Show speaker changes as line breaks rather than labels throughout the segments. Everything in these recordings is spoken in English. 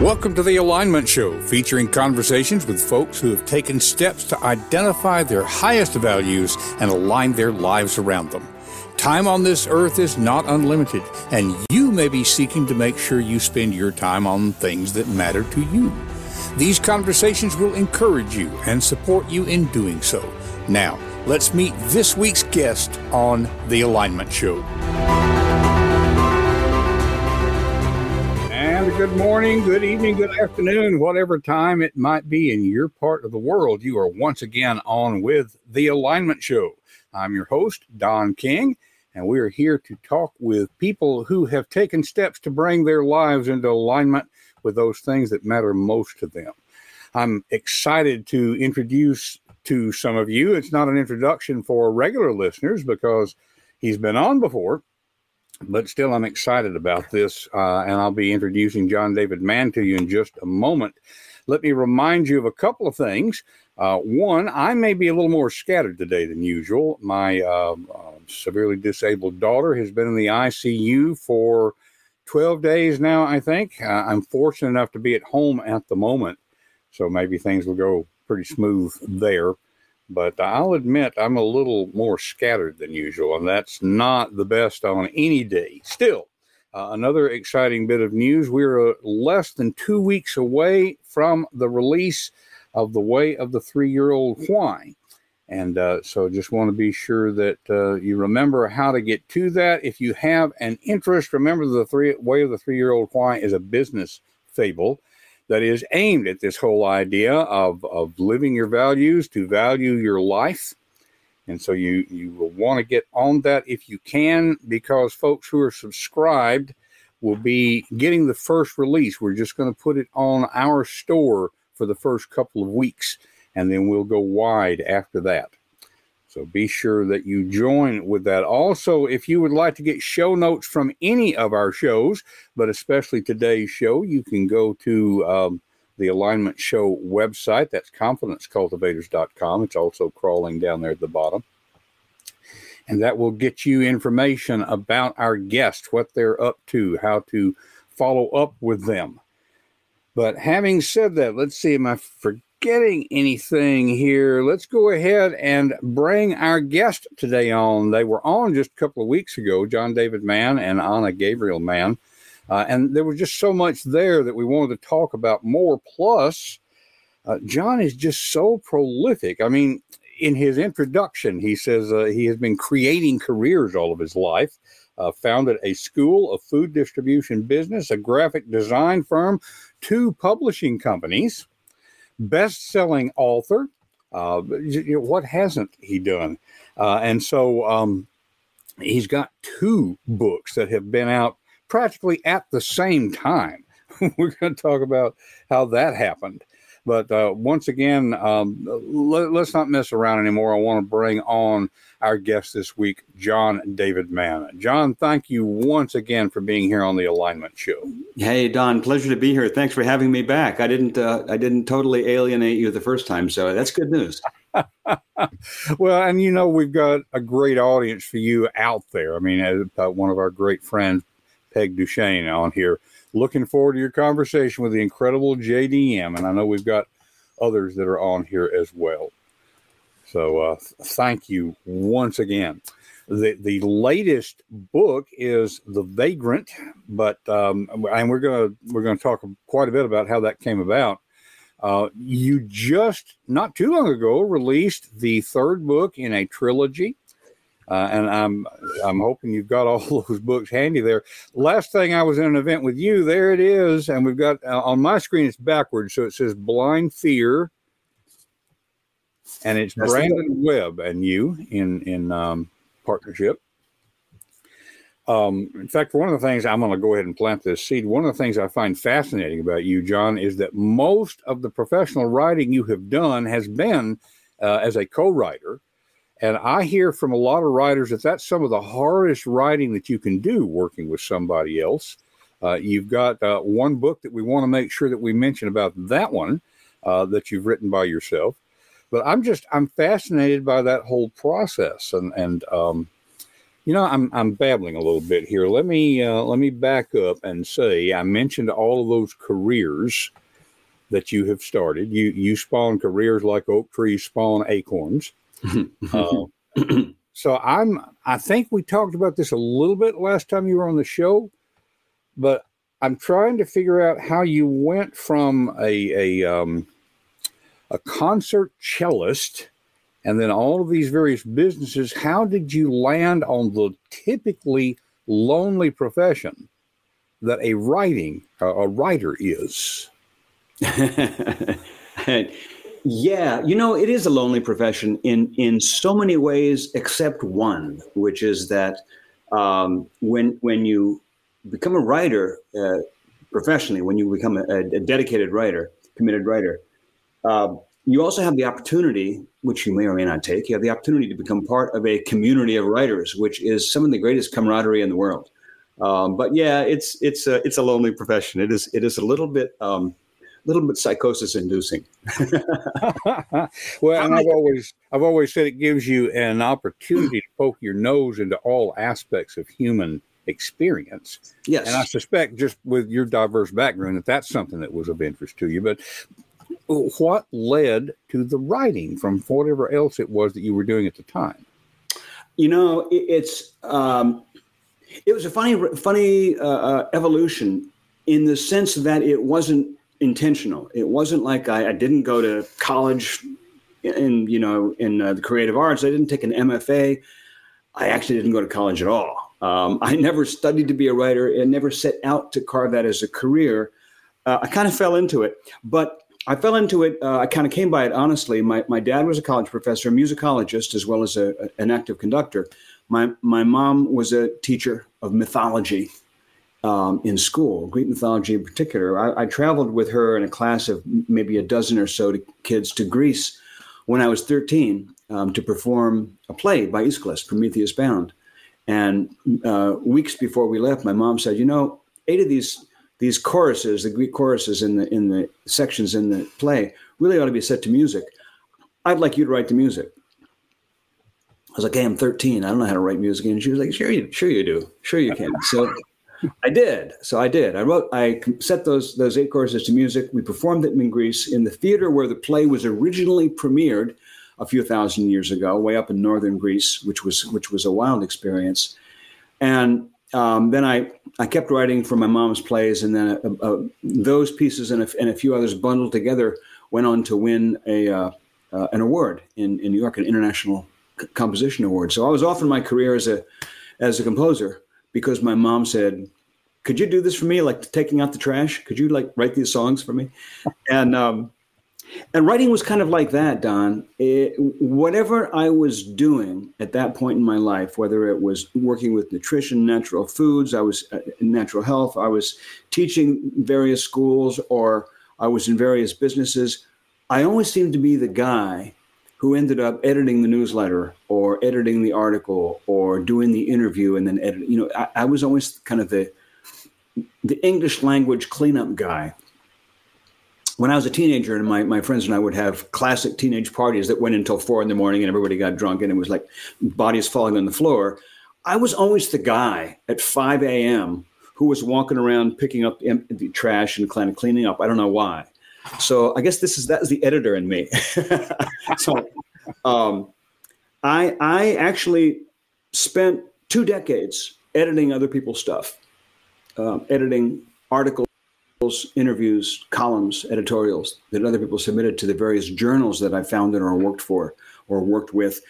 Welcome to the Alignment Show, featuring conversations with folks who have taken steps to identify their highest values and align their lives around them. Time on this earth is not unlimited, and you may be seeking to make sure you spend your time on things that matter to you. These conversations will encourage you and support you in doing so. Now, let's meet this week's guest on The Alignment Show. Good morning, good evening, good afternoon, whatever time it might be in your part of the world, you are once again on with The Alignment Show. I'm your host, Don King, and we are here to talk with people who have taken steps to bring their lives into alignment with those things that matter most to them. I'm excited to introduce to some of you. It's not an introduction for regular listeners because he's been on before, but still, I'm excited about this. Uh, and I'll be introducing John David Mann to you in just a moment. Let me remind you of a couple of things. Uh, one, I may be a little more scattered today than usual. My uh, severely disabled daughter has been in the ICU for 12 days now, I think. Uh, I'm fortunate enough to be at home at the moment, so maybe things will go pretty smooth there. But I'll admit I'm a little more scattered than usual, and that's not the best on any day. Still, uh, another exciting bit of news we're uh, less than two weeks away from the release of The Way of the Three Year Old Why. And uh, so just want to be sure that uh, you remember how to get to that. If you have an interest, remember the three way of the three year old why is a business fable that is aimed at this whole idea of, of living your values to value your life. And so you, you will want to get on that if you can, because folks who are subscribed will be getting the first release. We're just going to put it on our store for the first couple of weeks and then we'll go wide after that. So be sure that you join with that. Also, if you would like to get show notes from any of our shows, but especially today's show, you can go to um, the Alignment Show website. That's confidencecultivators.com. It's also crawling down there at the bottom. And that will get you information about our guests, what they're up to, how to follow up with them. But having said that, let's see, am I forgetting? Getting anything here, let's go ahead and bring our guest today on. They were on just a couple of weeks ago, John David Mann and Ana Gabriel Mann. Uh, and there was just so much there that we wanted to talk about more. Plus, uh, John is just so prolific. I mean, in his introduction, he says uh, he has been creating careers all of his life. Uh, founded a school, of food distribution business, a graphic design firm, two publishing companies, best-selling author. Uh, you know, what hasn't he done? Uh, and so um, he's got two books that have been out practically at the same time. We're going to talk about how that happened. But uh, once again, um, let, us not mess around anymore. I want to bring on our guest this week, John David Mann. John, thank you once again for being here on the Alignment Show.
Hey, Don, pleasure to be here. Thanks for having me back. I didn't, uh, I didn't totally alienate you the first time, so that's good news.
well, and you know, we've got a great audience for you out there. I mean, uh, one of our great friends, Peg Duchesne, on here looking forward to your conversation with the incredible JDM. And I know we've got others that are on here as well. So uh, thank you once again. The, the latest book is The Vagrant, but um, and we're gonna we're gonna talk quite a bit about how that came about. Uh, you just not too long ago released the third book in a trilogy. Uh, and I'm I'm hoping you've got all those books handy there. Last thing I was in an event with you, there it is, and we've got uh, on my screen it's backwards, so it says Blind Fear, and it's That's Brandon Webb and you in in um, partnership. Um, in fact, one of the things I'm going to go ahead and plant this seed. One of the things I find fascinating about you, John, is that most of the professional writing you have done has been uh, as a co-writer and I hear from a lot of writers that that's some of the hardest writing that you can do working with somebody else. Uh, you've got uh, one book that we want to make sure that we mention about that one uh, that you've written by yourself. But I'm just I'm fascinated by that whole process, and and um, You know, I'm I'm babbling a little bit here. Let me uh, let me back up and say I mentioned all of those careers that you have started. You you spawn careers like oak trees spawn acorns. Uh, so I'm I think we talked about this a little bit last time you were on the show, but I'm trying to figure out how you went from a a um, a concert cellist and then all of these various businesses. How did you land on the typically lonely profession that a writing a writer is?
yeah, you know, it is a lonely profession in in so many ways, except one, which is that um, when when you become a writer uh, professionally, when you become a, a, dedicated writer, committed writer, uh, you also have the opportunity, which you may or may not take, you have the opportunity to become part of a community of writers, which is some of the greatest camaraderie in the world. Um, but yeah, it's it's a, it's a lonely profession. It is it is a little bit um, little bit psychosis inducing.
well, and I've always I've always said it gives you an opportunity to poke your nose into all aspects of human experience.
Yes.
And I suspect just with your diverse background that that's something that was of interest to you. But what led to the writing from whatever else it was that you were doing at the time?
You know, it, it's um, it was a funny funny uh, uh, evolution in the sense that it wasn't intentional. It wasn't like I, I didn't go to college in you know in uh, the creative arts. I didn't take an MFA. I actually didn't go to college at all. Um, I never studied to be a writer and never set out to carve that as a career. Uh, I kind of fell into it, but I fell into it. Uh, I kind of came by it honestly. My, my dad was a college professor, a musicologist, as well as a, a, an active conductor. My, my mom was a teacher of mythology um, in school, Greek mythology in particular. I, I, traveled with her in a class of maybe a dozen or so to kids to Greece when I was 13 um, to perform a play by Aeschylus, Prometheus Bound. And uh, weeks before we left, my mom said, "You know, eight of these these choruses, the Greek choruses in the in the sections in the play, really ought to be set to music. I'd like you to write the music." I was like, "Hey, I'm 13. I don't know how to write music." And she was like, "Sure, you, sure you do. Sure you can." So I did. So I did. I wrote. I set those those eight choruses to music. We performed it in Greece in the theater where the play was originally premiered a few thousand years ago, way up in northern Greece, which was which was a wild experience. And um, then I I kept writing for my mom's plays, and then uh, uh, those pieces and a, and a, few others bundled together went on to win a uh, uh an award in, in New York, an International Composition Award. So I was off in my career as a as a composer because my mom said, "Could you do this for me, like taking out the trash? Could you like write these songs for me?" and um, and writing was kind of like that, Don. It, whatever I was doing at that point in my life, whether it was working with nutrition, natural foods, I was uh, in natural health, I was teaching various schools, or I was in various businesses, I always seemed to be the guy who ended up editing the newsletter or editing the article or doing the interview and then edit. You know, I, I was always kind of the the English language cleanup guy when I was a teenager and my, my friends and I would have classic teenage parties that went until four in the morning and everybody got drunk and it was like bodies falling on the floor, I was always the guy at 5 a.m. who was walking around picking up the, trash and kind of cleaning up. I don't know why. So I guess this is that is the editor in me. so um, I I actually spent two decades editing other people's stuff, um, editing articles interviews, columns, editorials that other people submitted to the various journals that I founded or worked for or worked with.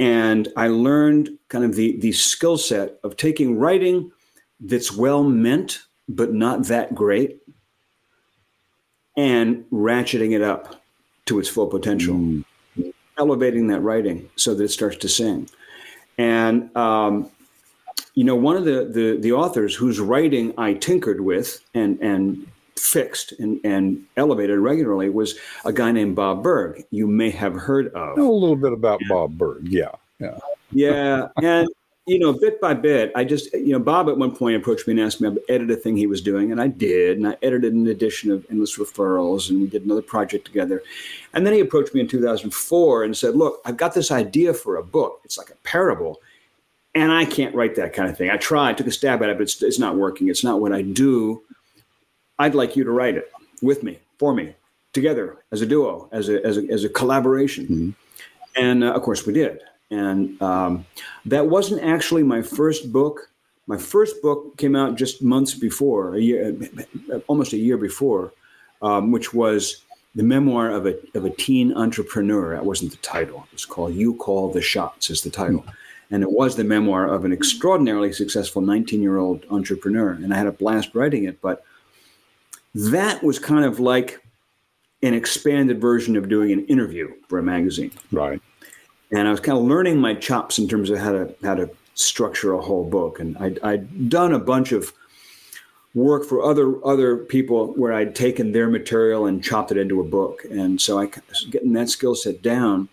And I learned kind of the, the skill set of taking writing that's well meant, but not that great, and ratcheting it up to its full potential, mm. elevating that writing so that it starts to sing. And um, you know, one of the, the, the authors whose writing I tinkered with and and fixed and, and elevated regularly was a guy named Bob Burg. You may have heard of.
know a little bit about. Bob Burg, Yeah,
yeah, yeah. And you know, bit by bit, I just you know, Bob at one point approached me and asked me to edit a thing he was doing, and I did, and I edited an edition of Endless Referrals, and we did another project together. And then he approached me in 2004 and said, "Look, I've got this idea for a book. It's like a parable." and I can't write that kind of thing. I tried, took a stab at it, but it's, it's not working. It's not what I do. I'd like you to write it with me, for me, together as a duo, as a, as a, as a collaboration. Mm-hmm. And uh, of course, we did. And um, that wasn't actually my first book. My first book came out just months before, a year, almost a year before, um, which was the memoir of a, of a teen entrepreneur. That wasn't the title. It was called You Call the Shots, is the title. And it was the memoir of an extraordinarily successful 19 year old entrepreneur. And I had a blast writing it. But that was kind of like an expanded version of doing an interview for a magazine.
Right.
And I was kind of learning my chops in terms of how to how to structure a whole book. And I'd, I'd done a bunch of work for other other people where I'd taken their material and chopped it into a book. And so I was getting that skill set down.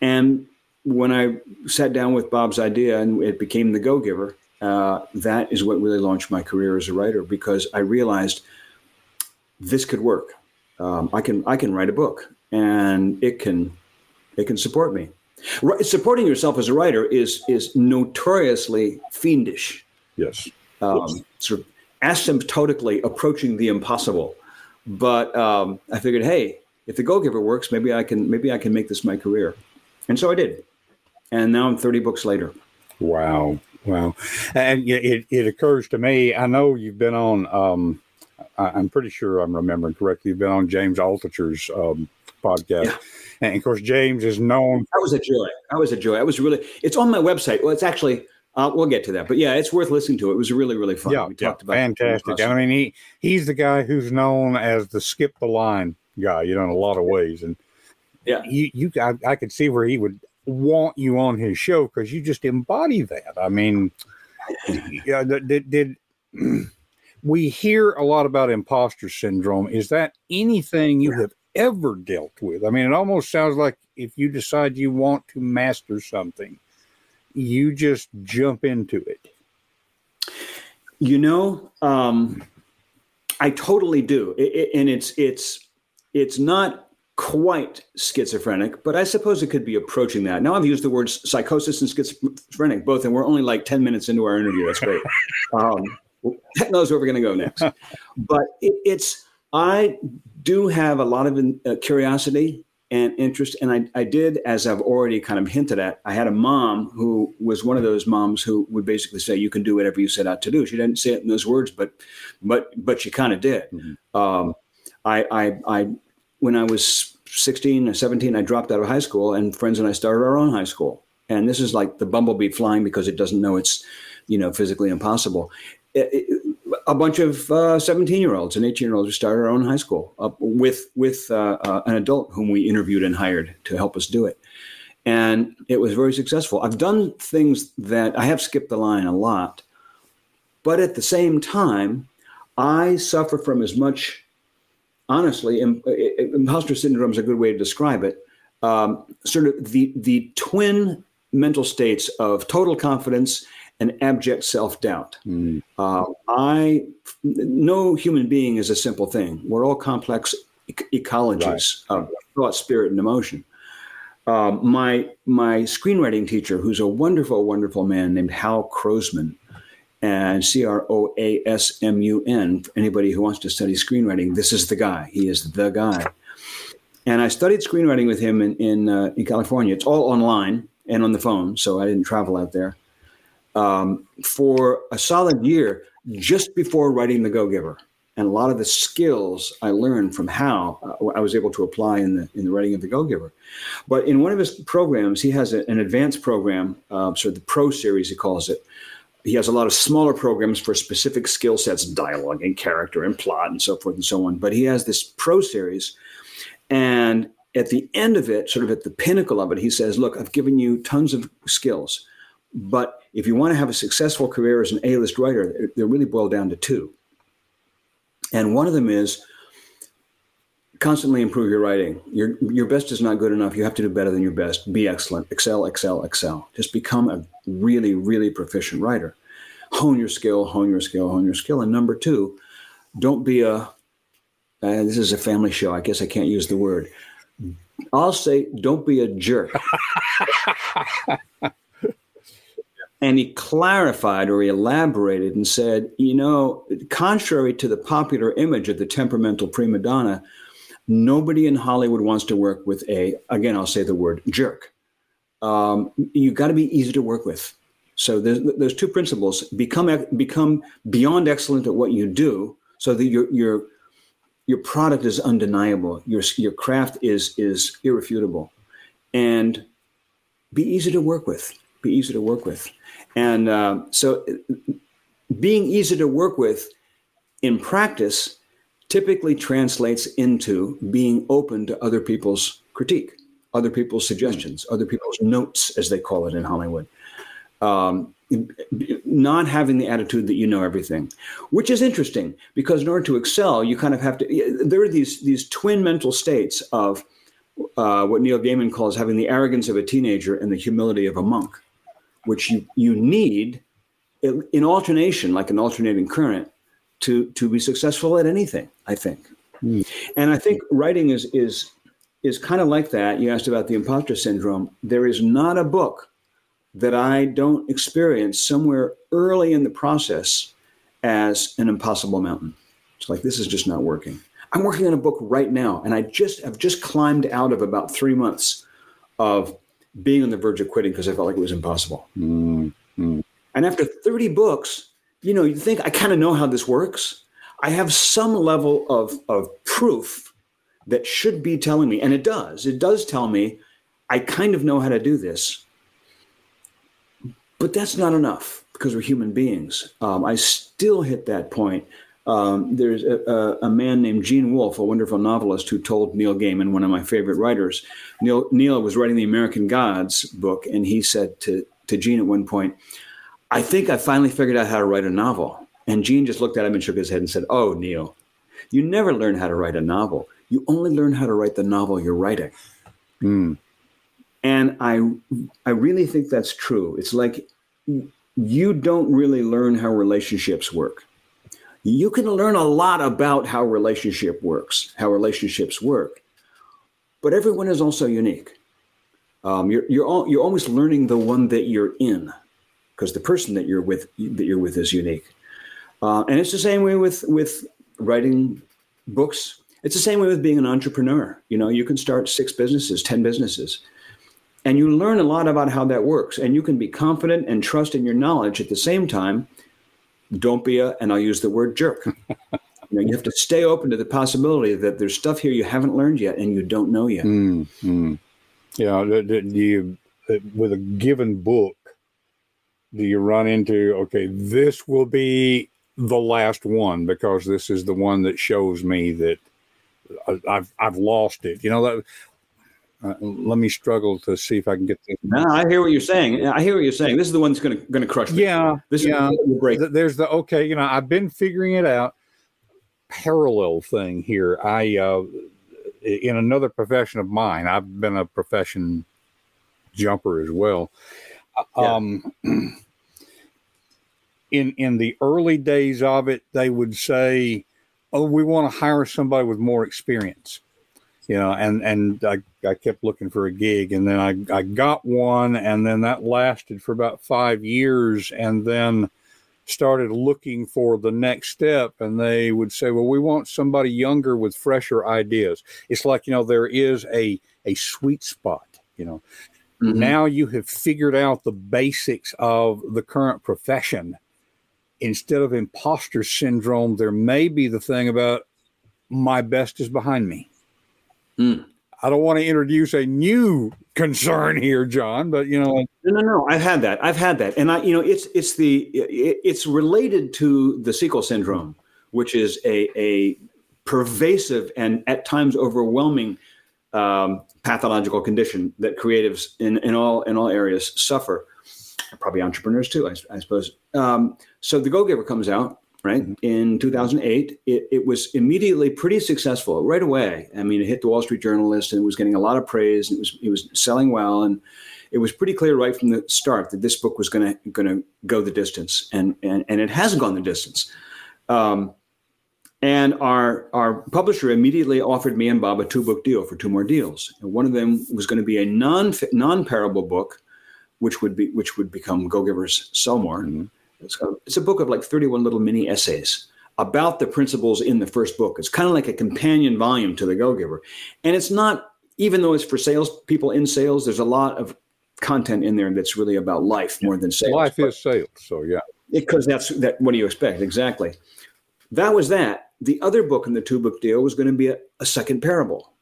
And when I sat down with Bob's idea and it became the Go Giver, uh, that is what really launched my career as a writer because I realized this could work. Um, I can I can write a book and it can it can support me. Supporting yourself as a writer is is notoriously fiendish.
Yes.
Um, yes. Sort of asymptotically approaching the impossible. But um, I figured, hey, if the Go Giver works, maybe I can maybe I can make this my career, and so I did and now I'm 30 books later.
Wow. Wow. And it, it occurs to me, I know you've been on, um, I'm pretty sure I'm remembering correctly, you've been on James Altucher's um, podcast. Yeah. And of course, James is known.
That was a joy. That was a joy. I was really, it's on my website. Well, it's actually, uh, we'll get to that. But yeah, it's worth listening to. It was really, really fun.
Yeah, we yeah, talked about fantastic. I mean, he, he's the guy who's known as the skip the line guy, you know, in a lot of ways. And yeah, you, you I, I could see where he would want you on his show because you just embody that. I mean, yeah, did, did we hear a lot about imposter syndrome? Is that anything you have ever dealt with? I mean, it almost sounds like if you decide you want to master something, you just jump into it.
You know, um, I totally do, it, it, and it's it's it's not quite schizophrenic, but I suppose it could be approaching that. Now I've used the words psychosis and schizophrenic both, and we're only like 10 minutes into our interview. That's great. Um, heck knows where we're going to go next. But it, it's, I do have a lot of uh, curiosity and interest. And I, I did, as I've already kind of hinted at, I had a mom who was one of those moms who would basically say, you can do whatever you set out to do. She didn't say it in those words, but, but, but she kind of did. Mm-hmm. Um, I, I, I when I was 16 or 17, I dropped out of high school, and friends and I started our own high school. And this is like the bumblebee flying because it doesn't know it's, you know, physically impossible. A bunch of 17 uh, year olds and 18 year olds who started our own high school uh, with with uh, uh, an adult whom we interviewed and hired to help us do it. And it was very successful. I've done things that I have skipped the line a lot, but at the same time, I suffer from as much honestly, imposter syndrome is a good way to describe it. Um, sort of the the twin mental states of total confidence and abject self doubt. Mm. Uh, I no human being is a simple thing. We're all complex e- ecologies right. of thought, spirit, and emotion. Um, my my screenwriting teacher, who's a wonderful, wonderful man named Hal Croasmun, and C R O A S M U N. For anybody who wants to study screenwriting, this is the guy. He is the guy. And I studied screenwriting with him in in, uh, in California. It's all online and on the phone, so I didn't travel out there um, for a solid year just before writing The Go Giver. And a lot of the skills I learned from Hal uh, I was able to apply in the in the writing of The Go Giver. But in one of his programs, he has a, an advanced program, uh, sort of the Pro Series, he calls it, he has a lot of smaller programs for specific skill sets, dialogue and character and plot and so forth and so on. But he has this pro series. And at the end of it, sort of at the pinnacle of it, he says, Look, I've given you tons of skills. But if you want to have a successful career as an A list writer, they're really boil down to two. And one of them is constantly improve your writing. Your your best is not good enough. You have to do better than your best. Be excellent. Excel, excel, excel. Just become a really, really proficient writer. Hone your skill, hone your skill, hone your skill. And number two, don't be a. Uh, this is a family show. I guess I can't use the word. I'll say, don't be a jerk. And he clarified or he elaborated and said, you know, contrary to the popular image of the temperamental prima donna, nobody in Hollywood wants to work with a, again, I'll say the word jerk. Um, you've got to be easy to work with. So there's, there's two principles: become become beyond excellent at what you do, so that your your your product is undeniable, your your craft is is irrefutable, and be easy to work with. Be easy to work with, and uh, so being easy to work with in practice typically translates into being open to other people's critique, other people's suggestions, other people's notes, as they call it in Hollywood um, not having the attitude that you know everything, which is interesting because in order to excel, you kind of have to. There are these these twin mental states of uh, what Neil Gaiman calls having the arrogance of a teenager and the humility of a monk, which you you need in alternation, like an alternating current, to to be successful at anything. I think, mm. and I think writing is is is kind of like that. You asked about the imposter syndrome. There is not a book that I don't experience somewhere early in the process as an impossible mountain. It's like this is just not working. I'm working on a book right now, and I just have just climbed out of about three months of being on the verge of quitting because I felt like it was impossible. Mm-hmm. And after 30 books, you know, you think I kind of know how this works. I have some level of, of proof that should be telling me, and it does. It does tell me I kind of know how to do this. But that's not enough because we're human beings. Um, I still hit that point. Um, there's a, a, man named Gene Wolfe, a wonderful novelist, who told Neil Gaiman, one of my favorite writers. Neil, Neil was writing the American Gods book, and he said to, to Gene at one point, I think I finally figured out how to write a novel. And Gene just looked at him and shook his head and said, Oh, Neil, you never learn how to write a novel. You only learn how to write the novel you're writing. Mm. And I, I really think that's true. It's like you don't really learn how relationships work. You can learn a lot about how relationship works, how relationships work, but everyone is also unique. Um, you're you're all, you're almost learning the one that you're in, because the person that you're with that you're with is unique. Uh, and it's the same way with with writing books. It's the same way with being an entrepreneur. You know, you can start six businesses, ten businesses, and you learn a lot about how that works. And you can be confident and trust in your knowledge at the same time. Don't be a, and I'll use the word jerk. you, know, you have to stay open to the possibility that there's stuff here you haven't learned yet and you don't know yet.
Mm-hmm. Yeah, do you uh, with a given book, do you run into okay, this will be the last one because this is the one that shows me that uh, I've I've lost it. You know that uh, let me struggle to see if I can get this.
No, I hear what you're saying. I hear what you're saying. This is the one that's going to going to crush
me. Yeah,
this
yeah. is the break. There's the okay. You know, I've been figuring it out. Parallel thing here. I uh, in another profession of mine. I've been a profession jumper as well. Yeah. Um, in in the early days of it, they would say, "Oh, we want to hire somebody with more experience." You know, and and I, I kept looking for a gig, and then I I got one, and then that lasted for about five years, and then started looking for the next step, and they would say, well, we want somebody younger with fresher ideas. It's like you know there is a a sweet spot, you know. Mm-hmm. Now you have figured out the basics of the current profession. Instead of imposter syndrome, there may be the thing about my best is behind me Mm. I don't want to introduce a new concern here, John, but you know,
no, no, no. I've had that. I've had that, and I, you know, it's it's the it's related to the sequel syndrome, which is a a pervasive and at times overwhelming um, pathological condition that creatives in in all in all areas suffer. Probably entrepreneurs too, I, I suppose. Um, so the Go Giver comes out, right? Mm-hmm. In 2008, it, it, was immediately pretty successful right away. I mean, it hit the Wall Street Journalist and it was getting a lot of praise and it was, it was selling well. And it was pretty clear right from the start that this book was going to, going to go the distance and, and, and it has gone the distance. Um, and our, our publisher immediately offered me and Bob a two book deal for two more deals. And one of them was going to be a non, non parable book which would be which would become Go Givers Sell More.
Mhm.
It's, a, it's a book of like 31 little mini essays about the principles in the first book. It's kind of like a companion volume to the Go Giver, and it's not even though it's for sales people in sales. There's a lot of content in there that's really about life more than sales.
Life
But-
is sales. So yeah.
because that's that what do you expect exactly that was that the other book in the two book deal was going to be a, a second parable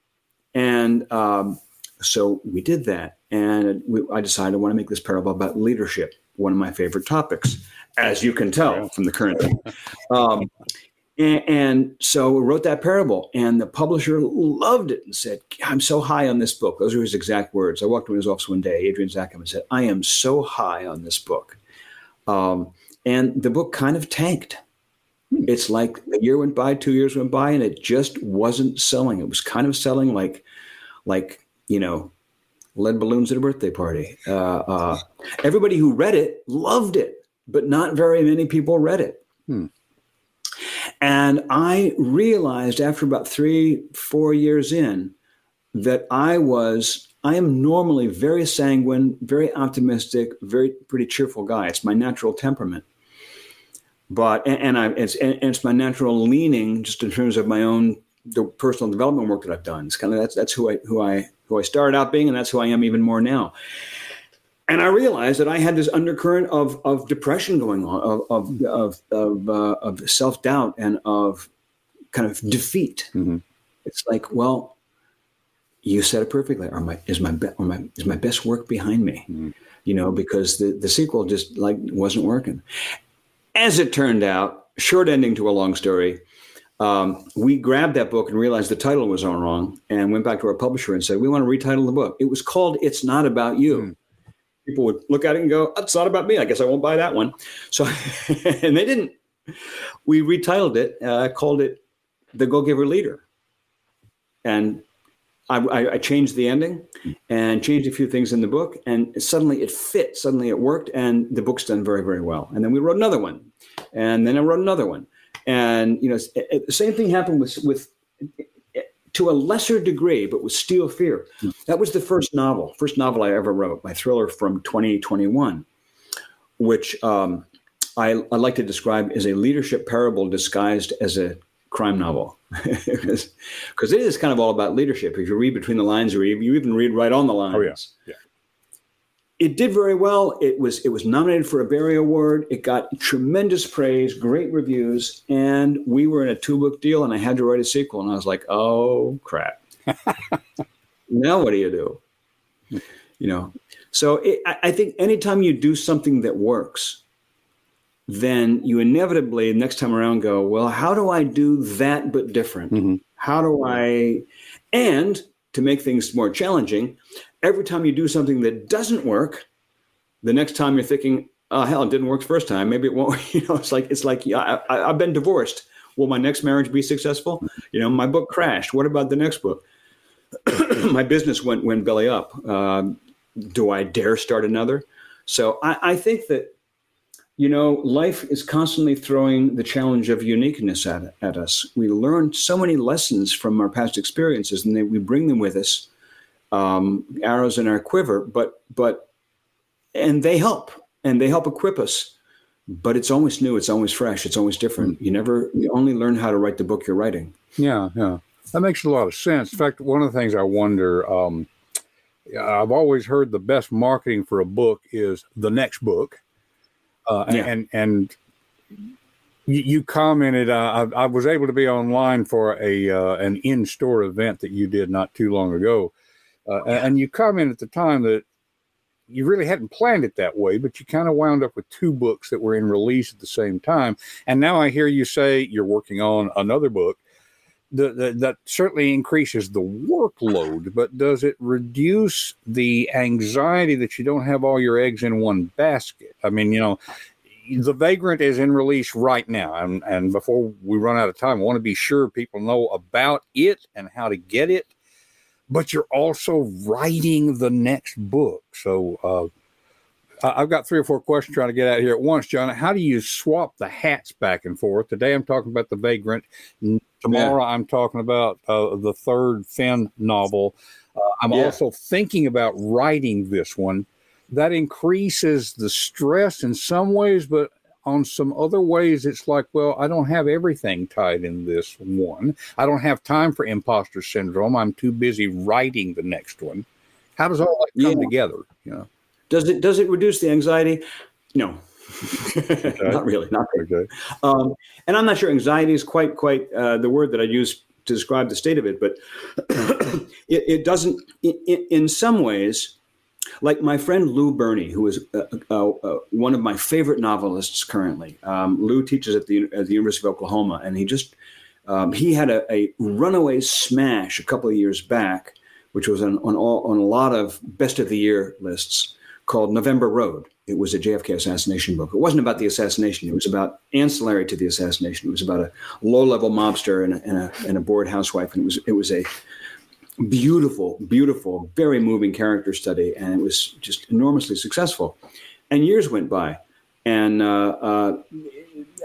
and um, so we did that and we, i decided i want to make this parable about leadership one of my favorite topics as you can tell from the current thing. Um, and, and so we wrote that parable and the publisher loved it and said i'm so high on this book. Those are his exact words. I walked into his office one day Adrian Zackheim and said i am so high on this book. Um, and the book kind of tanked. It's like a year went by, two years went by, and it just wasn't selling. It was kind of selling like, like you know, lead balloons at a birthday party. Uh, uh, everybody who read it loved it, but not very many people read it.
Hmm.
And I realized after about three, four years in that I was I am normally very sanguine, very optimistic, very pretty cheerful guy. It's my natural temperament. But and, and I it's and it's my natural leaning just in terms of my own the personal development work that I've done. It's kind of that's that's who I who I who I started out being, and that's who I am even more now. And I realized that I had this undercurrent of of depression going on, of of of of, uh, of self doubt and of kind of defeat.
Mhm.
It's like, well, you said it perfectly. Are my is my, be, my is my best work behind me?
Mhm.
You know, because the the sequel just like wasn't working. As it turned out, short ending to a long story. Um, we grabbed that book and realized the title was all wrong, and went back to our publisher and said, "We want to retitle the book." It was called "It's Not About You."
Mm.
People would look at it and go, "It's not about me. I guess I won't buy that one." So, and they didn't. We retitled it, uh, called it "The Go Giver Leader," and I, I, I changed the ending and changed a few things in the book, and suddenly it fit. Suddenly it worked, and the book's done very, very well. And then we wrote another one, and then I wrote another one, and you know, the eh, eh, same thing happened with with eh, to a lesser degree, but with Steel Fear. Hmm. That was the first novel, first novel I ever wrote, my thriller from 2021, which um, I, I like to describe as a leadership parable disguised as a crime novel. Because it is kind of all about leadership. If you read between the lines or you even read right on the lines.
Oh, yeah. Yeah.
It did very well. It was it was nominated for a Barry Award. It got tremendous praise, great reviews, and we were in a two book deal. And I had to write a sequel, and I was like, "Oh crap! now what do you do?" You know. So it, I, I think anytime you do something that works, then you inevitably next time around go, "Well, how do I do that but different?
Mhm.
How do I?" And to make things more challenging, every time you do something that doesn't work, the next time you're thinking, "Oh hell, it didn't work the first time. Maybe it won't." You know, it's like it's like yeah, I, I've been divorced. Will my next marriage be successful? You know, my book crashed. What about the next book? my business went went belly up. Um, do I dare start another? So I, I think that you know life is constantly throwing the challenge of uniqueness at, at us. We learn so many lessons from our past experiences, and we bring them with us, um, arrows in our quiver. But but and they help, and they help equip us. But it's always new. It's always fresh. It's always different. You never. You only learn how to write the book you're writing.
Yeah, yeah. That makes a lot of sense. In fact, one of the things I wonder, um, I've always heard the best marketing for a book is the next book. Uh,
Yeah.
And and you, you commented, uh, I, I was able to be online for a uh, an in store event that you did not too long ago, uh, and you commented at the time that you really hadn't planned it that way, but you kind of wound up with two books that were in release at the same time. And now I hear you say you're working on another book the, the, that certainly increases the workload, but does it reduce the anxiety that you don't have all your eggs in one basket? I mean, you know, the Vagrant is in release right now, and and before we run out of time, I want to be sure people know about it and how to get it. But you're also writing the next book, so. Uh, I've got three or four questions trying to get out here at once, John. How do you swap the hats back and forth? Today I'm talking about the Vagrant. Tomorrow I'm talking about uh, the third Finn novel. Uh, I'm
Yeah.
also thinking about writing this one. that increases the stress in some ways, but on some other ways, it's like, well, I don't have everything tied in this one. I don't have time for imposter syndrome. I'm too busy writing the next one. How does all that come yeah. together? You know,
does it does it reduce the anxiety? No, okay. not really. Not really. Okay. Um, and I'm not sure anxiety is quite quite uh, the word that I use to describe the state of it, but it, it, doesn't. In, in some ways, like my friend Lou Berney, who is uh, uh, uh, one of my favorite novelists currently. Um, Lou teaches at the, at the University of Oklahoma, and he just um, he had a, a, runaway smash a couple of years back, which was on on, all, on a lot of best of the year lists, called November Road. It was a JFK assassination book. It wasn't about the assassination. It was about ancillary to the assassination. It was about a low level mobster and a, and a, and a bored housewife, and it was it was a beautiful, beautiful, very moving character study, and it was just enormously successful. And years went by, and uh, uh,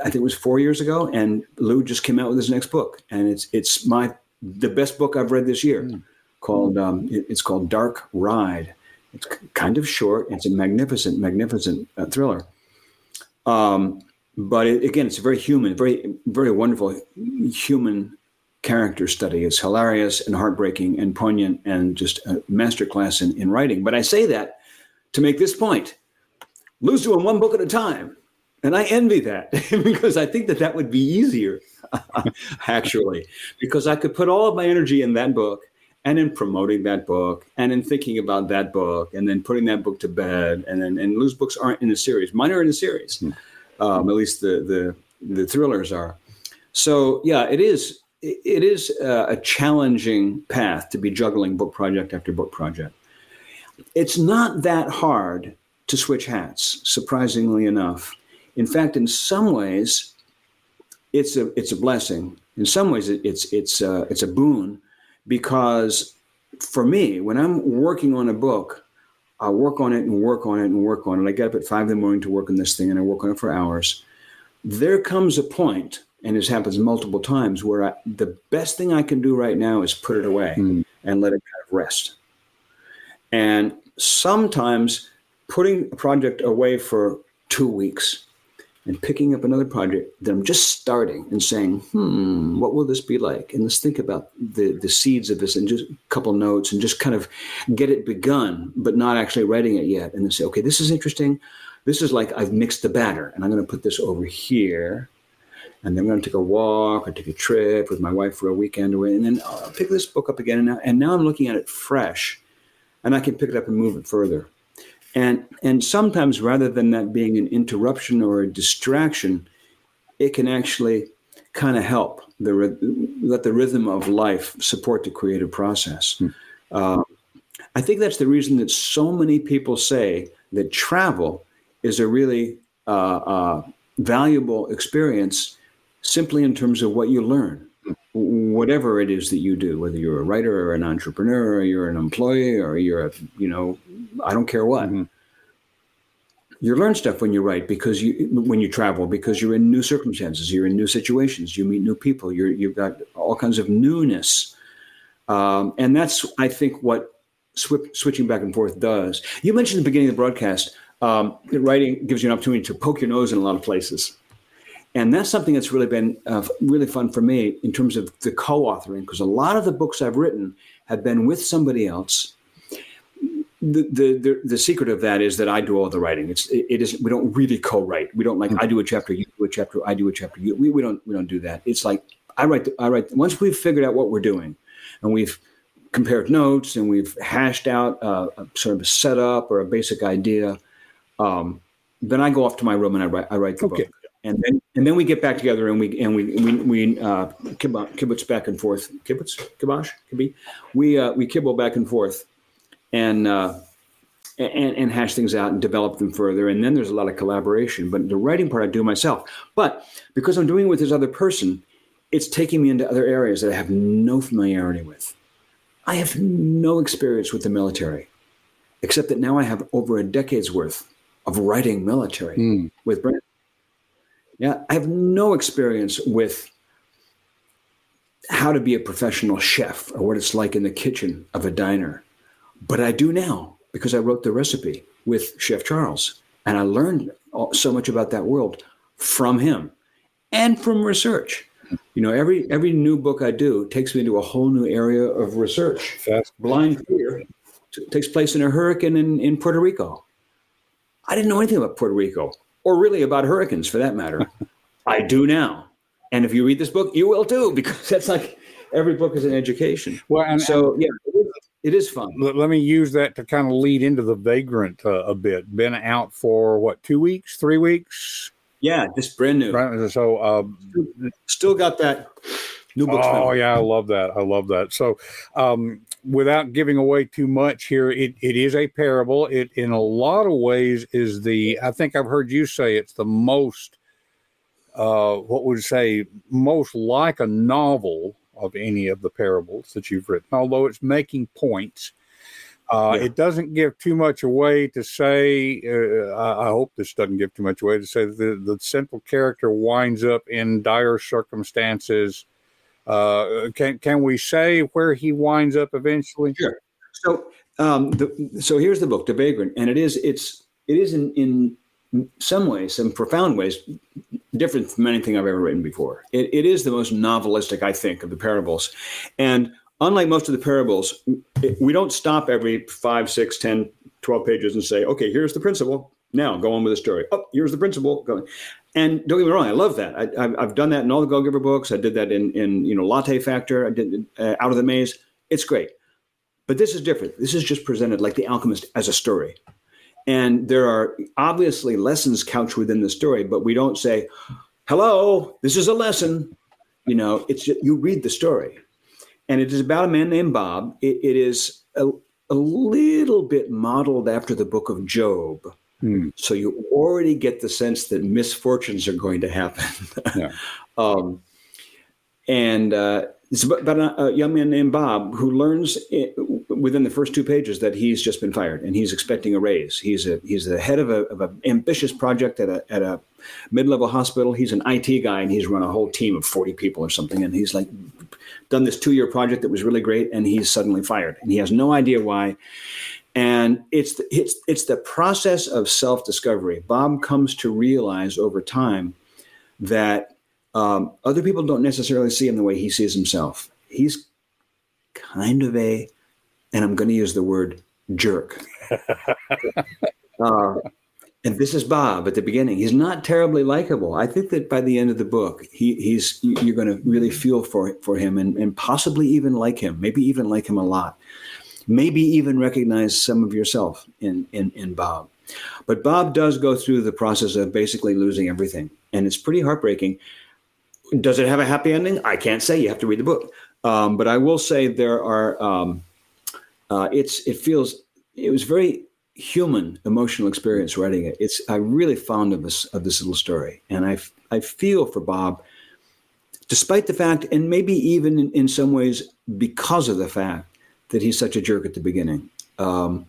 I think it was four years ago, and Lou just came out with his next book, and it's it's my the best book I've read this year, mm. called um, it, it's called Dark Ride. It's kind of short. It's a magnificent, magnificent uh, thriller. Um, but it, again, it's very human, very, very wonderful human character study. It's hilarious and heartbreaking and poignant and just a masterclass in, in writing. But I say that to make this point. Lou's doing one book at a time. And I envy that because I think that that would be easier, actually, because I could put all of my energy in that book and in promoting that book and in thinking about that book and then putting that book to bed. And then, and Lou's books aren't in the series. Mine are in the series. Mm. Um, at least the, the, the thrillers are. So yeah, it is it is a challenging path to be juggling book project after book project. It's not that hard to switch hats, surprisingly enough. In fact, in some ways, it's a it's a blessing. In some ways, it, it's it's a, it's a boon because for me, when I'm working on a book, I work on it and work on it and work on it. I get up at five in the morning to work on this thing, and I work on it for hours. There comes a point and this happens multiple times where I, the best thing I can do right now is put it away mm. and let it kind of rest. And sometimes putting a project away for two weeks and picking up another project that I'm just starting and saying, hmm, what will this be like? And let's think about the, the seeds of this and just a couple notes and just kind of get it begun, but not actually writing it yet. And then say, okay, this is interesting. This is like I've mixed the batter and I'm going to put this over here and then I'm going to take a walk or take a trip with my wife for a weekend away, and then I'll pick this book up again. And now, and now I'm looking at it fresh, and I can pick it up and move it further. And and sometimes rather than that being an interruption or a distraction, it can actually kind of help the let the rhythm of life support the creative process. Hmm. Uh, I think that's the reason that so many people say that travel is a really uh, uh, valuable experience simply in terms of what you learn, whatever it is that you do, whether you're a writer or an entrepreneur or you're an employee or you're a, you know, I don't care what. Mm-hmm. You learn stuff when you write because you when you travel because you're in new circumstances, you're in new situations, you meet new people, you're you've got all kinds of newness, um, and that's I think what sw- switching back and forth does. You mentioned at the beginning of the broadcast, um, writing gives you an opportunity to poke your nose in a lot of places and that's something that's really been uh, really fun for me in terms of the co-authoring because a lot of the books i've written have been with somebody else the, the, the, the secret of that is that I do all the writing. It's it, it is we don't really co-write. We don't like mm-hmm. I do a chapter, you do a chapter, I do a chapter. You, we, we don't we don't do that. It's like I write the, I write once we've figured out what we're doing, and we've compared notes and we've hashed out uh, a sort of a setup or a basic idea. Um, then I go off to my room and I write I write the okay. book and then and then we get back together and we and we we, we uh, kibbutz back and forth. Kibbutz? Kibosh be we uh, we kibble back and forth and uh, and and hash things out and develop them further. And then there's a lot of collaboration but the writing part I do myself. But because I'm doing it with this other person it's taking me into other areas that I have no familiarity with. I have no experience with the military except that now I have over a decade's worth of writing military mm. with Brent yeah, I have no experience with how to be a professional chef or what it's like in the kitchen of a diner, but I do now because I wrote the recipe with Chef Charles. And I learned so much about that world from him and from research. You know, every every new book I do takes me into a whole new area of research. Blind Fear takes place in a hurricane in, in Puerto Rico. I didn't know anything about Puerto Rico, or really about hurricanes for that matter. I do now. And if you read this book, you will too, because that's like every book is an education. Well, and so yeah, it is fun.
Let, let, me use that to kind of lead into the vagrant uh, a bit. Been out for what, two weeks, three weeks?
Yeah, just brand new.
Right. So, um,
still got that
new book. Oh, yeah, I love that. I love that. So, um, without giving away too much here, it, it is a parable. It, in a lot of ways, is the, I think I've heard you say it's the most, uh, what would you say, most like a novel of any of the parables that you've written, although it's making points. Uh, yeah. It doesn't give too much away to say. Uh, I, I, hope this doesn't give too much away to say that the, the central character winds up in dire circumstances. Uh, can can we say where he winds up eventually?
Sure. So, um, the, so here's the book, The Vagrant, and it is it's it is in in some ways, some profound ways, different from anything I've ever written before. It, it is the most novelistic, I think, of the parables. And unlike most of the parables, we don't stop every five, six, 10, 12 pages and say, okay, here's the principle. Now go on with the story. Oh, here's the principle. Go. And don't get me wrong, I love that. I, have done that in all the Go Giver books. I did that in, in you know Latte Factor. I did uh, Out of the Maze. It's great. But this is different. This is just presented like The Alchemist as a story. And there are obviously lessons couched within the story, but we don't say, hello, this is a lesson. You know, it's just, you read the story. And it is about a man named Bob. it, it is a, a, little bit modeled after the book of Job. Hmm. So you already get the sense that misfortunes are going to happen. Yeah. um, and uh, it's about, a, a, young man named Bob who learns within the first two pages that he's just been fired and he's expecting a raise. He's a he's the head of a of an ambitious project at a at a mid level hospital. He's an IT guy and he's run a whole team of forty people or something. And he's like done this two year project that was really great, and he's suddenly fired and he has no idea why. And it's the, it's it's the process of self discovery. Bob comes to realize over time that um, other people don't necessarily see him the way he sees himself. He's kind of a, and I'm going to use the word jerk. uh, and this is Bob at the beginning. He's not terribly likable. I think that by the end of the book, he, he's you're going to really feel for for him and, and possibly even like him. Maybe even like him a lot. Maybe even recognize some of yourself in in, in Bob. But Bob does go through the process of basically losing everything, and it's pretty heartbreaking. Does it have a happy ending? I can't say. You have to read the book. Um, but I will say there are. Um, uh, it's it feels it was very human emotional experience writing it. It's I'm really fond of this of this little story, and I I feel for Bob, despite the fact, and maybe even in, in some ways because of the fact that he's such a jerk at the beginning. Um,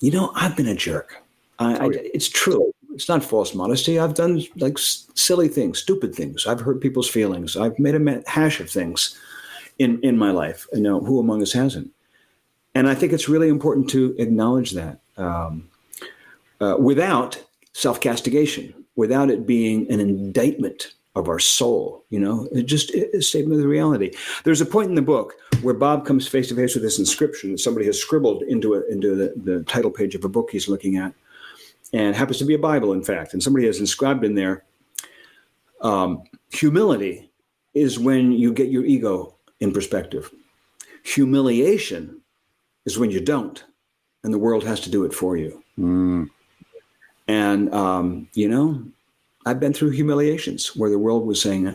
you know, I've been a jerk. I, I, it's true it's not false modesty. I've done like silly things, stupid things. I've hurt people's feelings. I've made a hash of things in in my life. You know, who among us hasn't? And I think it's really important to acknowledge that um, uh, without self castigation, without it being an indictment of our soul. You know, it just a statement of the reality. There's a point in the book where Bob comes face to face with this inscription that somebody has scribbled into a, into the, the title page of a book he's looking at and happens to be a Bible, in fact. And somebody has inscribed in there um, humility is when you get your ego in perspective. Humiliation is when you don't, and the world has to do it for you. Mm. And, um, you know, I've been through humiliations where the world was saying,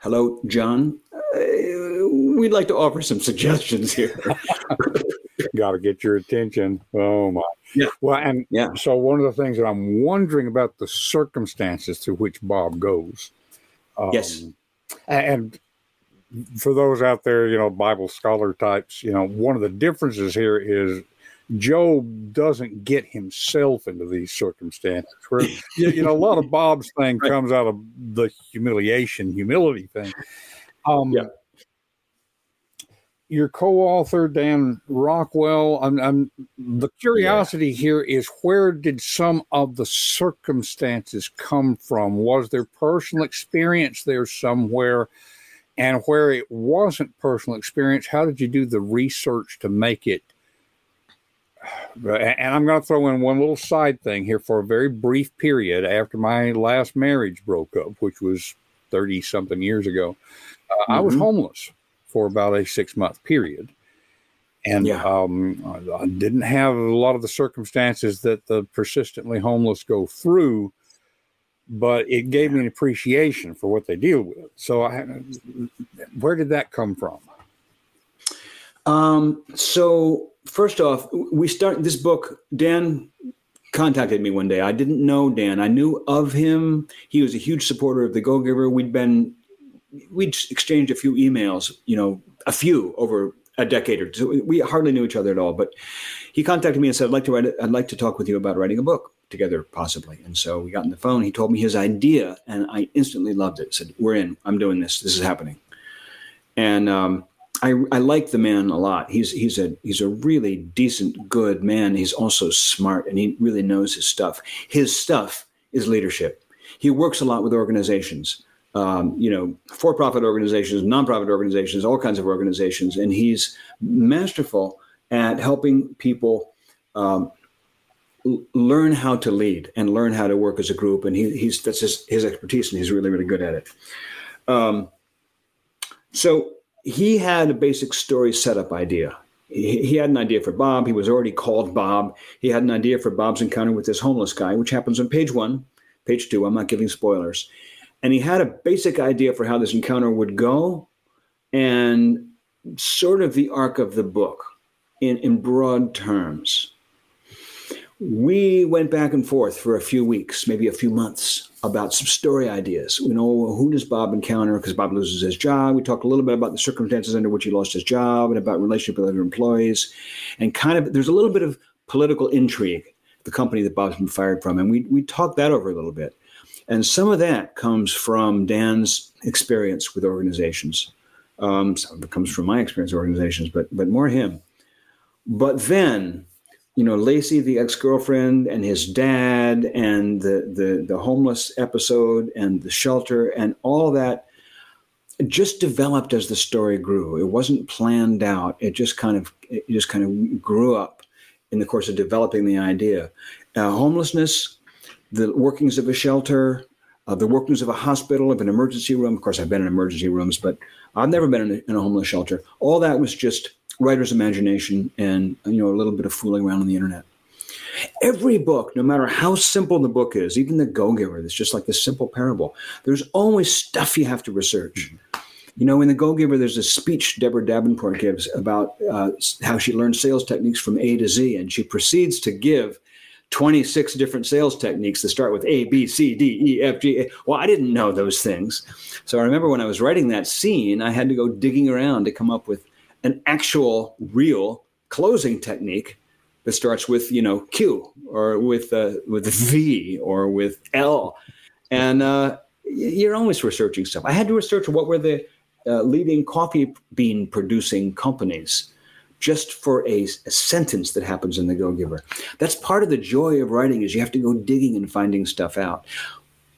Hello, John. Uh, we'd like to offer some suggestions here.
Got to get your attention. Oh, my.
Yeah.
Well, and yeah. so one of the things that I'm wondering about the circumstances through which Bob goes.
Um, yes.
And for those out there, you know, Bible scholar types, you know, one of the differences here is Job doesn't get himself into these circumstances. Where you know, a lot of Bob's thing right. comes out of the humiliation, humility thing. Um, yeah. your co-author Dan Rockwell. I'm, I'm the curiosity yeah. here is where did some of the circumstances come from? Was there personal experience there somewhere? And where it wasn't personal experience, how did you do the research to make it? And I'm going to throw in one little side thing here for a very brief period after my last marriage broke up, which was 30 something years ago. Uh, mm-hmm. I was mm-hmm. homeless for about a six month period. And yeah. um, I didn't have a lot of the circumstances that the persistently homeless go through, but it gave me an appreciation for what they deal with. So, I, where did that come from?
Um, so, first off, we start this book. Dan contacted me one day. I didn't know Dan. I knew of him. He was a huge supporter of the Go Giver. We'd been we'd exchanged a few emails, you know, a few over a decade or two. We hardly knew each other at all, but he contacted me and said, "I'd like to write. I'd like to talk with you about writing a book together, possibly." And so we got on the phone. He told me his idea, and I instantly loved it. Said, "We're in. I'm doing this. This is happening." And um, I, I like the man a lot. He's he's a he's a really decent, good man. He's also smart, and he really knows his stuff. His stuff is leadership. He works a lot with organizations um, you know, for-profit organizations, nonprofit organizations, all kinds of organizations, and he's masterful at helping people um, learn how to lead and learn how to work as a group. And he, he's that's his, his expertise, and he's really really good at it. Um, so he had a basic story setup idea. He, he had an idea for Bob. He was already called Bob. He had an idea for Bob's encounter with this homeless guy, which happens on page one, page two. I'm not giving spoilers and he had a basic idea for how this encounter would go and sort of the arc of the book in, in broad terms. We went back and forth for a few weeks, maybe a few months, about some story ideas. You know, who does Bob encounter? Because Bob loses his job. We talked a little bit about the circumstances under which he lost his job and about relationship with other employees. And kind of, there's a little bit of political intrigue, the company that Bob's been fired from. And we, we talked that over a little bit. And some of that comes from Dan's experience with organizations. Um, some of it comes from my experience with organizations, but but more him. But then, you know, Lacey, the ex-girlfriend, and his dad, and the the the homeless episode, and the shelter, and all that just developed as the story grew. It wasn't planned out. It just kind of it just kind of grew up in the course of developing the idea. Uh, homelessness the workings of a shelter, uh, the workings of a hospital, of an emergency room. Of course, I've been in emergency rooms, but I've never been in a, in a homeless shelter. All that was just writer's imagination and you know a little bit of fooling around on the internet. Every book, no matter how simple the book is, even the Go Giver, it's just like this simple parable. There's always stuff you have to research. Mm-hmm. You know, in the Go Giver, there's a speech Deborah Davenport gives about uh, how she learned sales techniques from A to Z, and she proceeds to give 26 different sales techniques that start with A, B, C, D, E, F, G. Well, I didn't know those things. So I remember when I was writing that scene, I had to go digging around to come up with an actual, real closing technique that starts with, you know, Q or with, uh, with V or with L. And uh, you're always researching stuff. I had to research what were the uh, leading coffee bean producing companies just for a, a, sentence that happens in the Go Giver. That's part of the joy of writing is you have to go digging and finding stuff out.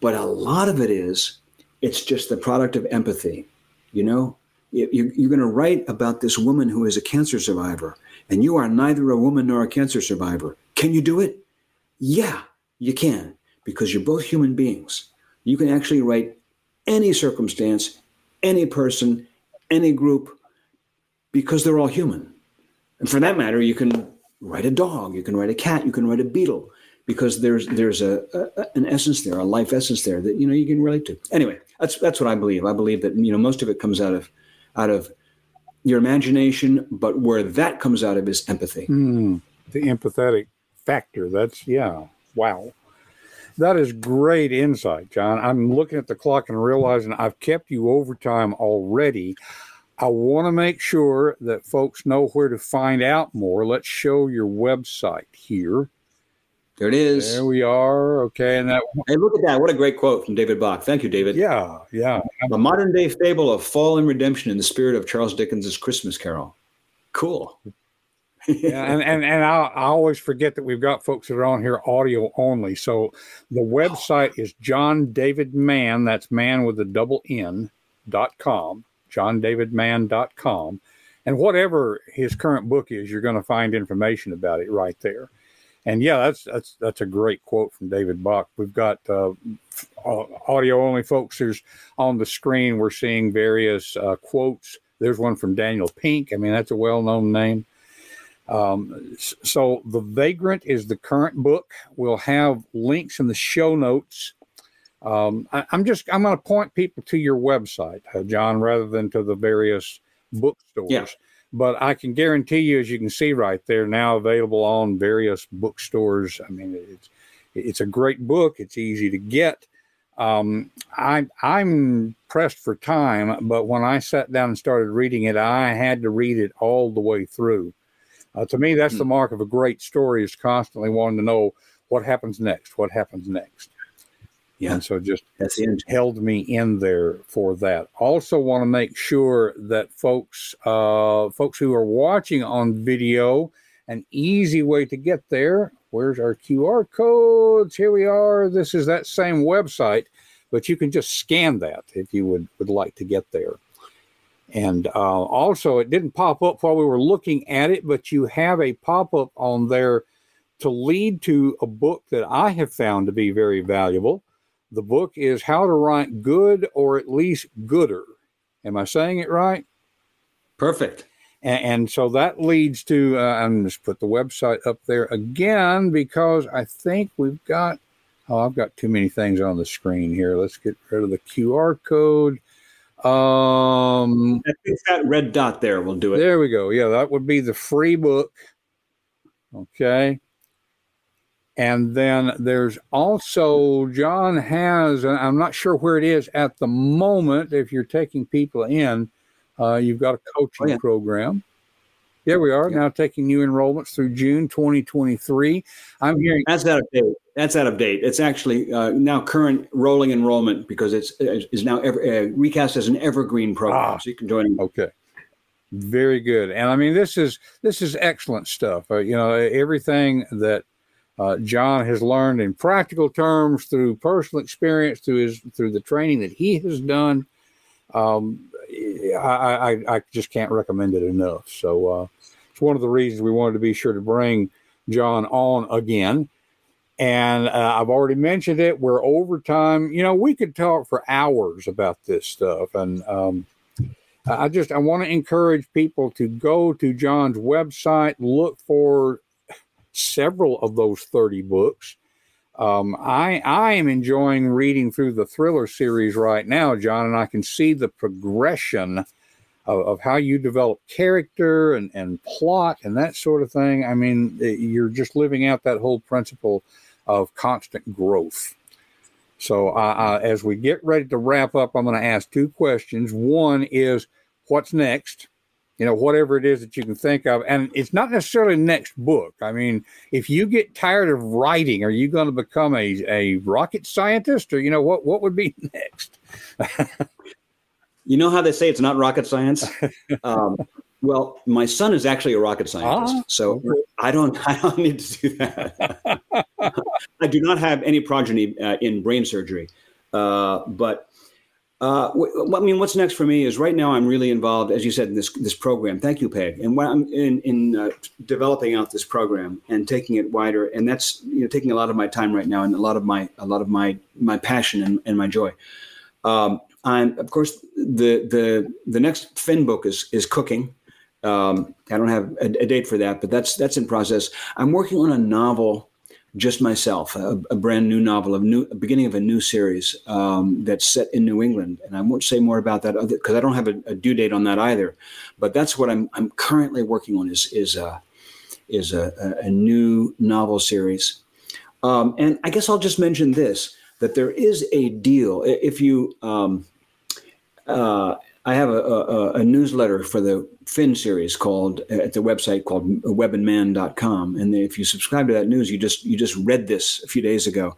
But a lot of it is it's just the product of empathy. You know, you're going to write about this woman who is a cancer survivor, and you are neither a woman nor a cancer survivor. Can you do it? Yeah, you can, because you're both human beings. You can actually write any circumstance, any person, any group, because they're all human. And for that matter, you can write a dog, you can write a cat, you can write a beetle, because there's there's a, a, an essence there, a life essence there that you know you can relate to. Anyway, that's that's what I believe. I believe that you know most of it comes out of out of your imagination, but where that comes out of is empathy.
Mm, the empathetic factor. That's yeah. Wow. That is great insight, John. I'm looking at the clock and realizing I've kept you overtime already. I want to make sure that folks know where to find out more. Let's show your website here.
There it is.
There we are. Okay, and that.
Hey, look at that! What a great quote from David Bach. Thank you, David.
Yeah, yeah.
A modern day fable of fall and redemption in the spirit of Charles Dickens' Christmas Carol. Cool.
yeah, and and, and I, I, always forget that we've got folks that are on here audio only. So the website is John David Mann. That's man with a double N dot com. JohnDavidMann.com. And whatever his current book is, you're going to find information about it right there. And yeah, that's that's that's a great quote from David Bach. We've got uh, audio only folks. There's on the screen. We're seeing various uh, quotes. There's one from Daniel Pink. I mean, that's a well-known name. Um, so the Vagrant is the current book. We'll have links in the show notes. Um, I, am just I'm going to point people to your website, uh, John, rather than to the various bookstores.
Yeah.
But I can guarantee you, as you can see right there, now available on various bookstores. I mean, it's it's a great book. It's easy to get. Um, I, I'm pressed for time, but when I sat down and started reading it, I had to read it all the way through. Uh, to me, that's mm-hmm. the mark of a great story: is constantly wanting to know what happens next. What happens next?
Yeah.
And so just
That's the end.
held me in there for that. Also want to make sure that folks uh, folks who are watching on video, an easy way to get there. Where's our QR codes? Here we are. This is that same website, but you can just scan that if you would, would like to get there. And uh, also, it didn't pop up while we were looking at it, but you have a pop up on there to lead to a book that I have found to be very valuable. The book is How to Write Good or at least Gooder. Am I saying it right?
Perfect.
And, and so that leads to, uh, I'm just put the website up there again because I think we've got, oh, I've got too many things on the screen here. Let's get rid of the QR code. Um,
I think that red dot there will do it.
There we go. Yeah, that would be the free book. Okay. And then there's also, John has, I'm not sure where it is at the moment, if you're taking people in, uh, you've got a coaching oh, yeah. program. There we are, yeah. now taking new enrollments through June 2023. I'm hearing.
That's out of date. That's out of date. It's actually uh, now current rolling enrollment because it's is now ever, uh, recast as an evergreen program. Ah, so you can join.
Okay. Very good. And I mean, this is this is excellent stuff. Uh, you know, everything that uh, John has learned in practical terms through personal experience, through his through the training that he has done. Um, I, I, I, just can't recommend it enough. So uh, it's one of the reasons we wanted to be sure to bring John on again. And uh, I've already mentioned it. We're over time. You know, we could talk for hours about this stuff. And um, I just I want to encourage people to go to John's website, look for several of those 30 books. Um, I I am enjoying reading through the thriller series right now, John, and I can see the progression of, of, how you develop character and, and plot and that sort of thing. I mean, you're just living out that whole principle of constant growth. So, uh, uh, as we get ready to wrap up, I'm going to ask two questions. One is, what's next? You know, whatever it is that you can think of. And it's not necessarily next book. I mean, if you get tired of writing, are you going to become a, a rocket scientist or, you know, what, what would be next?
you know how they say it's not rocket science? Um, well, my son is actually a rocket scientist, ah, so okay. I don't. I don't need to do that. I do not have any progeny uh, in brain surgery, uh, but uh, I mean, what's next for me is right now I'm really involved, as you said, in this this program. Thank you, Peg. And I'm in in uh, developing out this program and taking it wider, and that's you know taking a lot of my time right now and a lot of my a lot of my my passion and, and my joy. Um, I'm of course the the the next Finn book is is cooking. Um, I don't have a, a, date for that, but that's that's in process. I'm working on a novel just myself, a, a, brand new novel, a new a beginning of a new series um, that's set in New England, and I won't say more about that because I don't have a, a, due date on that either. But that's what I'm I'm currently working on is is a is a, a new novel series, um, and I guess I'll just mention this that there is a deal if you. Um, uh, I have a, a, a, newsletter for the Finn series called uh, at the website called webbandmann.com. And if you subscribe to that news, you just you just read this a few days ago.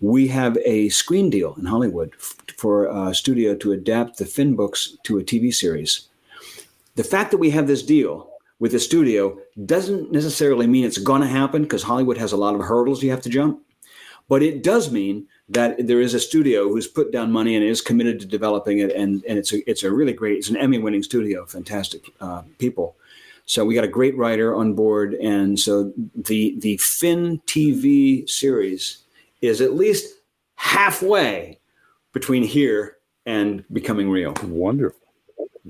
We have a screen deal in Hollywood for a studio to adapt the Finn books to a TV series. The fact that we have this deal with the studio doesn't necessarily mean it's going to happen because Hollywood has a lot of hurdles you have to jump. But it does mean that there is a studio who's put down money and is committed to developing it, and, and it's a it's a really great, it's an Emmy-winning studio, fantastic uh, people. So we got a great writer on board, and so the the Finn TV series is at least halfway between here and becoming real.
Wonderful.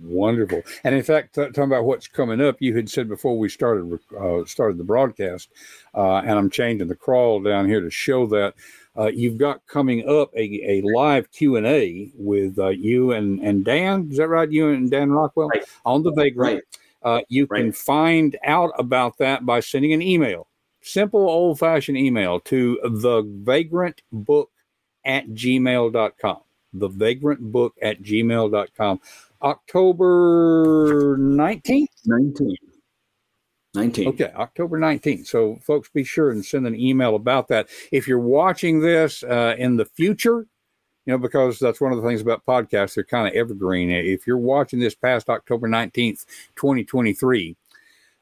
Wonderful. And in fact, t- talking about what's coming up, you had said before we started uh, started the broadcast, uh, and I'm changing the crawl down here to show that uh, you've got coming up a, a live Q and A with uh, you and and Dan. Is that right? You and Dan Rockwell
right.
on the Vagrant. Right. Uh, you right. can find out about that by sending an email, simple old fashioned email to the vagrant book at gmail.com. The vagrant book at gmail.com. October 19th?
19th. 19.
Okay, October 19th. So, folks, be sure and send an email about that. If you're watching this uh, in the future, you know, because that's one of the things about podcasts, they're kind of evergreen. If you're watching this past October 19th, 2023,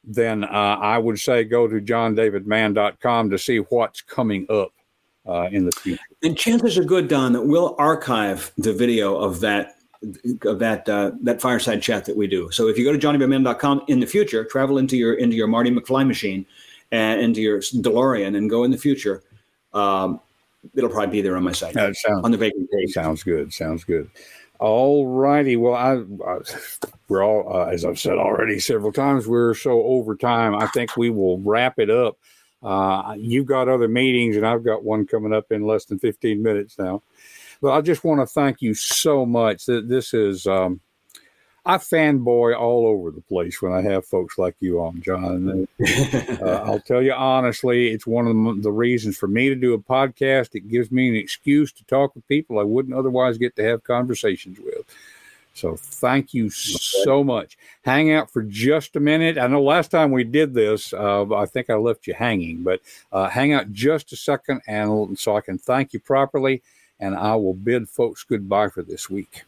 then uh, I would say go to johndavidmann.com to see what's coming up uh, in the future.
And chances are good, Don, that we'll archive the video of that of that uh, that fireside chat that we do. So if you go to johndavidmann.com in the future, travel into your into your Marty McFly machine and into your DeLorean and go in the future. Um, it'll probably be there on my site.
Sounds,
on the Vagrant page.
Sounds good. Sounds good. All righty. Well, I, I we're all uh, as I've said already several times. We're so over time. I think we will wrap it up. Uh, you've got other meetings, and I've got one coming up in less than fifteen minutes now. But I just want to thank you so much. That this is um, I fanboy all over the place when I have folks like you on, John. uh, I'll tell you honestly, it's one of the, the, reasons for me to do a podcast. It gives me an excuse to talk with people I wouldn't otherwise get to have conversations with. So thank you so much. Hang out for just a minute. I know last time we did this, uh, I think I left you hanging, but uh, hang out just a second, and so I can thank you properly and I will bid folks goodbye for this week.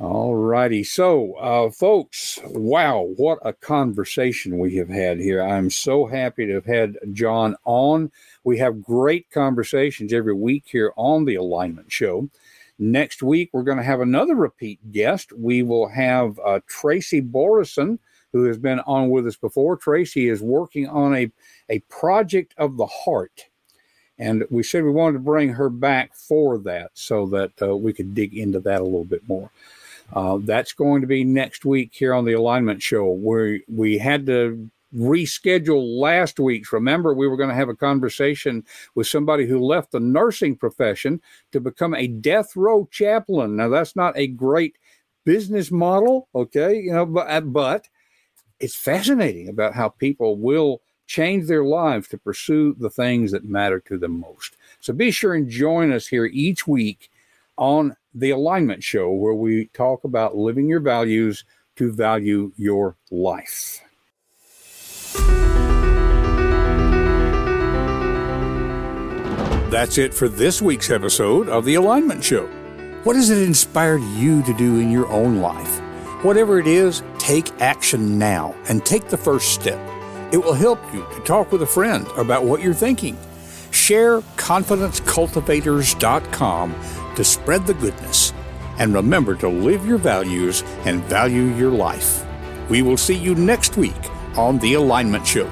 All righty. So, uh, folks, wow, what a conversation we have had here. I'm so happy to have had John on. We have great conversations every week here on the Alignment Show. Next week, we're going to have another repeat guest. We will have uh, Tracy Borison, who has been on with us before. Tracy is working on a, a project of the heart and we said we wanted to bring her back for that so that uh, we could dig into that a little bit more. Uh, that's going to be next week here on the Alignment Show, where we had to reschedule last week's. Remember, we were going to have a conversation with somebody who left the nursing profession to become a death row chaplain. Now, that's not a great business model, okay? You know, but, but it's fascinating about how people will change their lives to pursue the things that matter to them most. So be sure and join us here each week on the Alignment Show, where we talk about living your values to value your life. That's it for this week's episode of The Alignment Show. What has it inspired you to do in your own life? Whatever it is, take action now and take the first step. It will help you to talk with a friend about what you're thinking. Share confidencecultivators.com to spread the goodness. And remember to live your values and value your life. We will see you next week on The Alignment Show.